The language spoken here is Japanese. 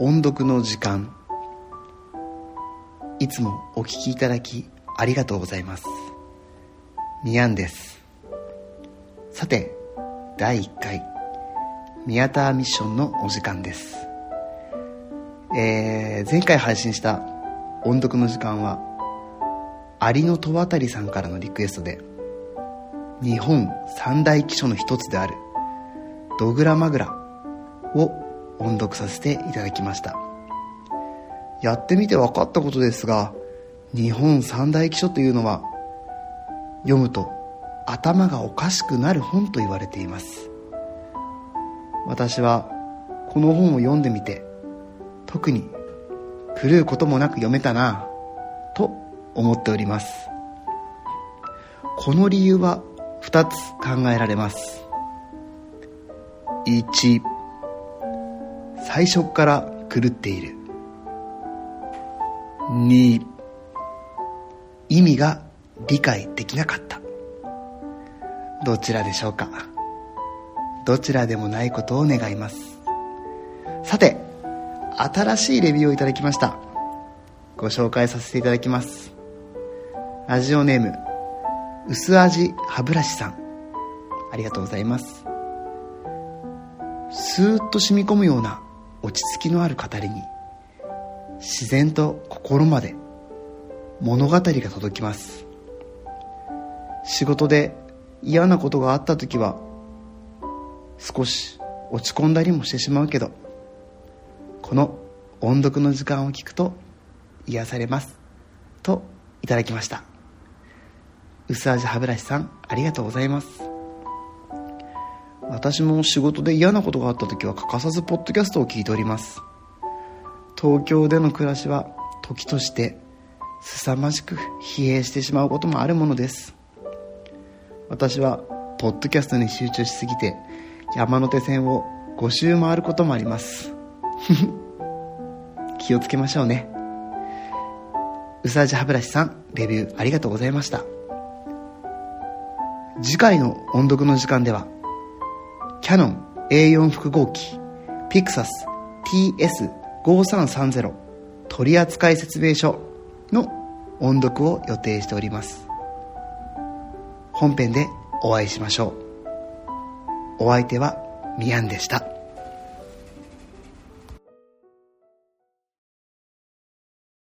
音読の時間。いつもお聞きいただきありがとうございます。ミヤンです。さて第1回。宮田ミッションのお時間です。えー、前回配信した音読の時間は有野戸渡さんからのリクエストで日本三大奇書の一つであるドグラマグラを音読させていただきました。やってみて分かったことですが日本三大奇書というのは読むと頭がおかしくなる本と言われています。私はこの本を読んでみて特に狂うこともなく読めたなと思っております。この理由は2つ考えられます。1最初から狂っている。2意味が理解できなかった。どちらでしょうか。どちらでもないことを願います。さて新しいレビューをいただきました。ご紹介させていただきます。ラジオネーム薄味歯ブラシさん。ありがとうございます。スーッと染み込むような落ち着きのある語りに自然と心まで物語が届きます。仕事で嫌なことがあった時は少し落ち込んだりもしてしまうけどこの音読の時間を聞くと癒されます。といただきました。薄味歯ブラシさんありがとうございます。私も仕事で嫌なことがあった時は欠かさずポッドキャストを聞いております。東京での暮らしは時として凄まじく疲弊してしまうこともあるものです。私はポッドキャストに集中しすぎて山手線を5周回ることもあります。気をつけましょうね。うさじ歯ブラシさんレビューありがとうございました。次回の音読の時間ではキャノン A4 複合機ピクサス TS5330 取扱説明書の音読を予定しております。本編でお会いしましょう。お相手はミヤンでした。